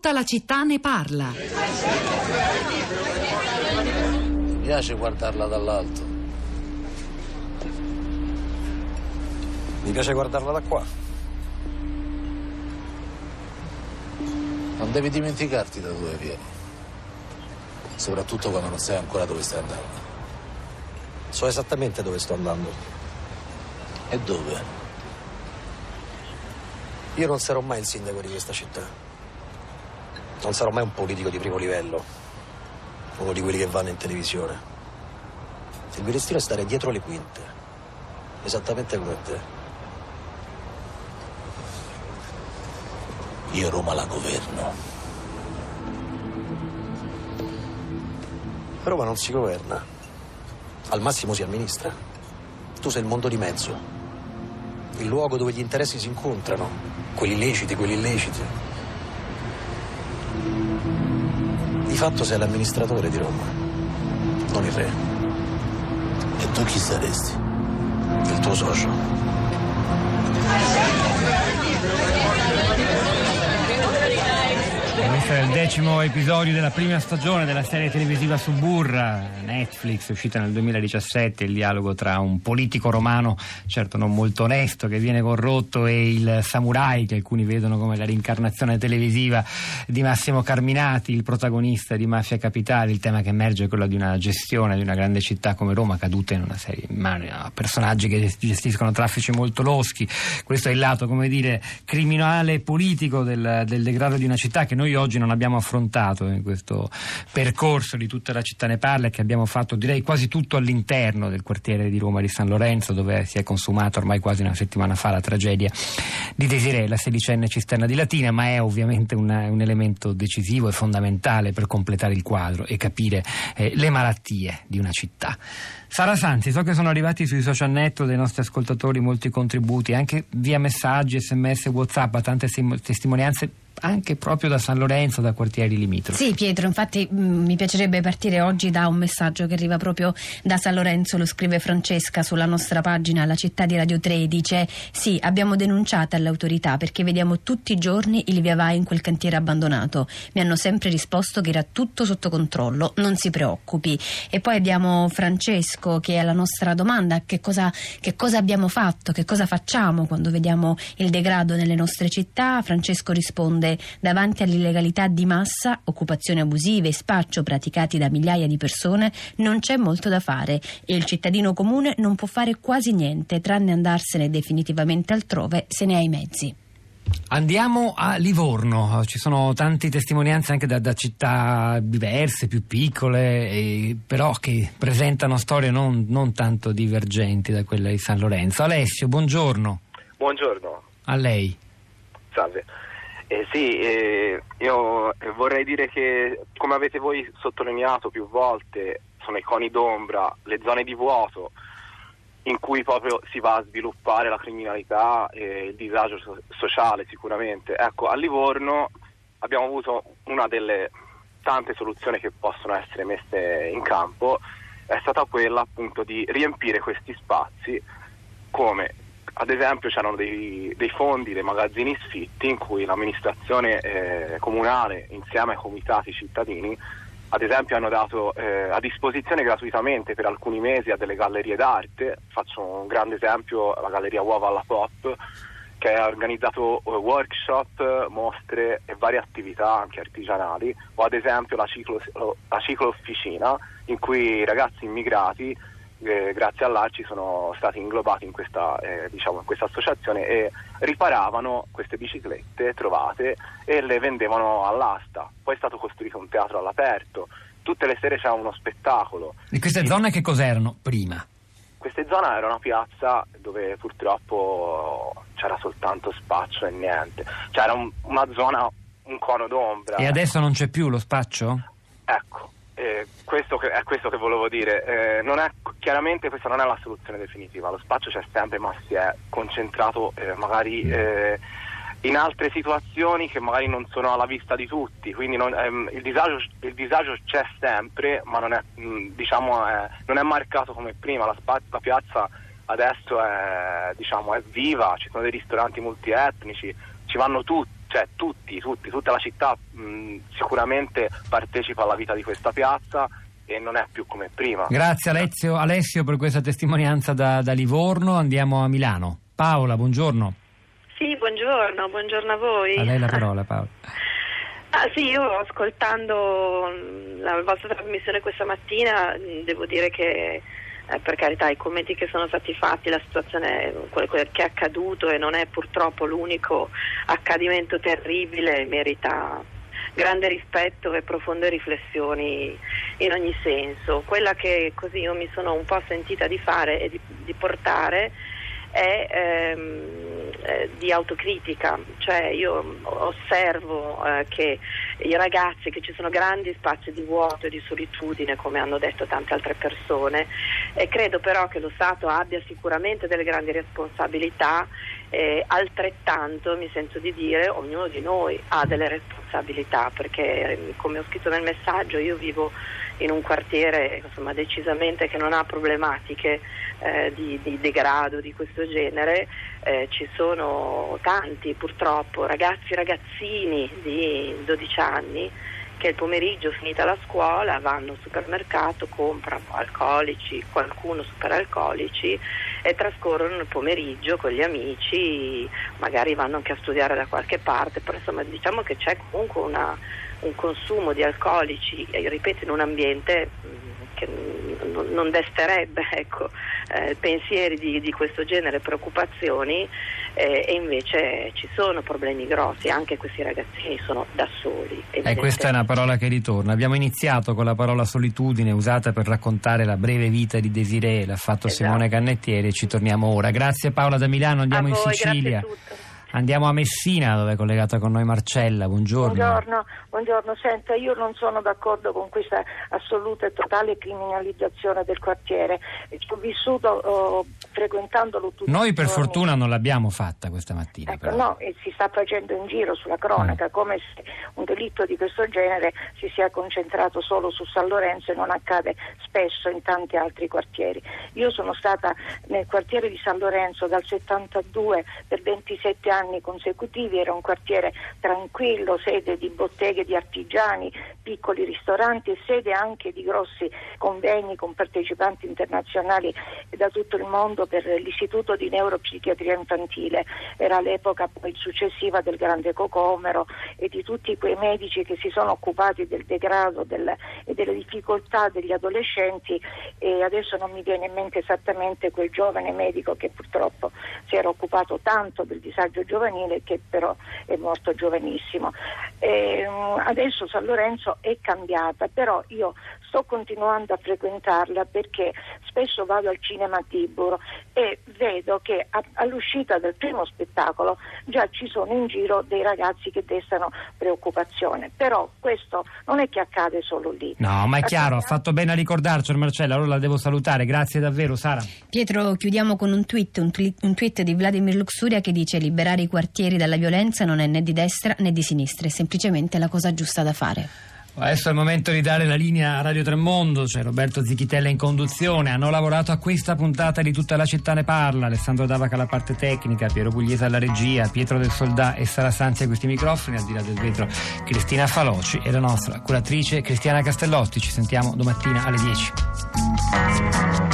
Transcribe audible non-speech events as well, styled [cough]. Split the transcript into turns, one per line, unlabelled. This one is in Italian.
Tutta la città ne parla.
Mi piace guardarla dall'alto.
Mi piace guardarla da qua.
Non devi dimenticarti da dove vieni. Soprattutto quando non sai ancora dove stai andando.
So esattamente dove sto andando.
E dove?
Io non sarò mai il sindaco di questa città. Non sarò mai un politico di primo livello. Uno di quelli che vanno in televisione. Il mio destino è stare dietro le quinte. Esattamente come te.
Io Roma la governo.
Roma non si governa. Al massimo si amministra. Tu sei il mondo di mezzo. Il luogo dove gli interessi si incontrano. Quelli leciti, quelli illeciti. Fatto sei l'amministratore di Roma. Non il re.
E tu chi saresti?
Il tuo socio.
È il decimo episodio della prima stagione della serie televisiva Suburra, Netflix, uscita nel 2017, il dialogo tra un politico romano, certo non molto onesto, che viene corrotto, e il samurai, che alcuni vedono come la rincarnazione televisiva di Massimo Carminati, il protagonista di Mafia Capitale. Il tema che emerge è quello di una gestione di una grande città come Roma, caduta in una serie di mani a personaggi che gestiscono traffici molto loschi. Questo è il lato, come dire, criminale e politico del, del degrado di una città che noi oggi non abbiamo affrontato in questo percorso di tutta la città ne parla e che abbiamo fatto direi quasi tutto all'interno del quartiere di Roma di San Lorenzo dove si è consumata ormai quasi una settimana fa la tragedia di Desiree, la sedicenne cisterna di Latina, ma è ovviamente una, un elemento decisivo e fondamentale per completare il quadro e capire eh, le malattie di una città. Sara Sanzi, so che sono arrivati sui social network dei nostri ascoltatori molti contributi, anche via messaggi, sms, whatsapp, tante testimonianze anche proprio da San Lorenzo, da quartieri limitrofi.
Sì, Pietro, infatti mh, mi piacerebbe partire oggi da un messaggio che arriva proprio da San Lorenzo, lo scrive Francesca sulla nostra pagina La città di Radio 3, dice sì, abbiamo denunciato alle autorità perché vediamo tutti i giorni il via vai in quel cantiere abbandonato. Mi hanno sempre risposto che era tutto sotto controllo, non si preoccupi. E poi abbiamo Francesco che è la nostra domanda, che cosa, che cosa abbiamo fatto, che cosa facciamo quando vediamo il degrado nelle nostre città? Francesco risponde davanti all'illegalità di massa, occupazioni abusive e spaccio praticati da migliaia di persone, non c'è molto da fare e il cittadino comune non può fare quasi niente tranne andarsene definitivamente altrove se ne ha i mezzi.
Andiamo a Livorno, ci sono tante testimonianze anche da, da città diverse, più piccole, eh, però che presentano storie non, non, tanto divergenti da quella di San Lorenzo. Alessio, buongiorno.
Buongiorno.
A lei.
Salve. Eh, sì, eh, io vorrei dire che, come avete voi sottolineato più volte, sono i coni d'ombra, le zone di vuoto in cui proprio si va a sviluppare la criminalità e il disagio so- sociale sicuramente. Ecco, a Livorno abbiamo avuto una delle tante soluzioni che possono essere messe in campo, è stata quella appunto di riempire questi spazi come ad esempio c'erano dei, dei, fondi, dei magazzini sfitti in cui l'amministrazione eh, comunale insieme ai comitati cittadini ad esempio hanno dato eh, a disposizione gratuitamente per alcuni mesi a delle gallerie d'arte, faccio un grande esempio, la galleria Uova alla Pop che ha organizzato eh, workshop, mostre e varie attività anche artigianali o ad esempio la ciclo, la ciclo officina in cui ragazzi immigrati eh, grazie all'ARCI sono stati inglobati in questa, eh, diciamo, in questa, associazione e riparavano queste biciclette trovate e le vendevano all'asta. Poi è stato costruito un teatro all'aperto, tutte le sere c'era uno spettacolo.
E queste zone che cos'erano prima?
Queste zone era una piazza dove purtroppo c'era soltanto spaccio e niente. C'era un, una zona, un cono d'ombra.
E adesso non c'è più lo spaccio?
Ecco, eh, questo che, è questo che volevo dire. Eh, non è, chiaramente questa non è la soluzione definitiva, lo spaccio c'è sempre ma si è concentrato eh, magari eh, in altre situazioni che magari non sono alla vista di tutti, quindi non, ehm, il, disagio, il, disagio, c'è sempre ma non è, mh, mm, diciamo, non è marcato come prima, la, spa- la piazza adesso è, diciamo, è viva, ci sono dei ristoranti multietnici, ci vanno tutti cioè tutti, tutti, tutta la città mh, sicuramente partecipa alla vita di questa piazza e non è più come prima.
Grazie Alessio, Alessio per questa testimonianza da, da Livorno, andiamo a Milano. Paola, buongiorno.
Sì, buongiorno, buongiorno a voi.
A lei la parola [laughs] Paola.
Ah, sì, io ascoltando mm, la vostra trasmissione questa mattina mm, devo dire che eh, per carità i commenti che sono stati fatti, la situazione, quello che è accaduto e non è purtroppo l'unico accadimento terribile, merita grande rispetto e profonde riflessioni in ogni senso. Quella che così io mi sono un po' sentita di fare e di, di portare è ehm, eh, di autocritica, cioè io osservo eh, che i ragazzi, che ci sono grandi spazi di vuoto e di solitudine, come hanno detto tante altre persone, e credo però che lo Stato abbia sicuramente delle grandi responsabilità, eh, altrettanto mi sento di dire ognuno di noi ha delle responsabilità, perché come ho scritto nel messaggio io vivo in un quartiere insomma, decisamente che non ha problematiche eh, di, di, degrado di questo genere, eh, ci sono tanti purtroppo ragazzi ragazzini di 12 anni che il pomeriggio finita la scuola vanno al supermercato, comprano alcolici, qualcuno superalcolici e trascorrono il pomeriggio con gli amici, magari vanno anche a studiare da qualche parte, però insomma diciamo che c'è comunque una un consumo di alcolici, ripeto, in un ambiente mm, che non desterebbe ecco, eh, pensieri di, di, questo genere, preoccupazioni eh, e invece ci sono problemi grossi, anche questi ragazzini sono da soli.
E eh, questa è una parola che ritorna. Abbiamo iniziato con la parola solitudine usata per raccontare la breve vita di Desiree, l'ha fatto esatto. Simone Cannettieri e ci torniamo ora. Grazie Paola da Milano, andiamo
A
in
voi,
Sicilia. Andiamo a Messina dove è collegata con noi Marcella, buongiorno.
Buongiorno, buongiorno. Senta, io non sono d'accordo con questa assoluta e totale criminalizzazione del quartiere. Ho vissuto oh, frequentandolo tutti
Noi per fortuna non l'abbiamo fatta questa mattina.
Ecco, no, e si sta facendo in giro sulla cronaca mm. come se un delitto di questo genere si sia concentrato solo su San Lorenzo e non accade spesso in tanti altri quartieri. Io sono stata nel quartiere di San Lorenzo dal 72 per 27 anni anni consecutivi, era un quartiere tranquillo, sede di botteghe di artigiani, piccoli ristoranti e sede anche di grossi convegni con partecipanti internazionali da tutto il mondo per l'istituto di neuropsichiatria infantile. Era l'epoca poi successiva del grande cocomero e di tutti quei medici che si sono occupati del degrado del, e delle difficoltà degli adolescenti e adesso non mi viene in mente esattamente quel giovane medico che purtroppo si era occupato tanto del disagio giovanile che però è morto giovanissimo. E, ehm, adesso San Lorenzo è cambiata, però io sto continuando a frequentarla perché spesso vado al cinema a Tiburo e vedo che a, all'uscita del primo spettacolo già ci sono in giro dei ragazzi che destano preoccupazione. Però questo non è che accade solo lì.
No, ma è chiaro, ha fatto bene a ricordarcelo Marcella, allora la devo salutare. Grazie davvero Sara.
Pietro, chiudiamo con un tweet, un, tweet, un tweet di Vladimir Luxuria che dice liberare i quartieri dalla violenza non è né di destra né di sinistra, è semplicemente la cosa giusta da fare.
Adesso è il momento di dare la linea a Radio Tremondo, c'è Roberto Zichitella in conduzione, hanno lavorato a questa puntata di Tutta la città ne parla, Alessandro Davaca alla parte tecnica, Piero Pugliese alla regia, Pietro del Soldà e Sara Sanzi a questi microfoni, al di là del vetro Cristina Faloci e la nostra curatrice Cristiana Castellotti, ci sentiamo domattina alle 10.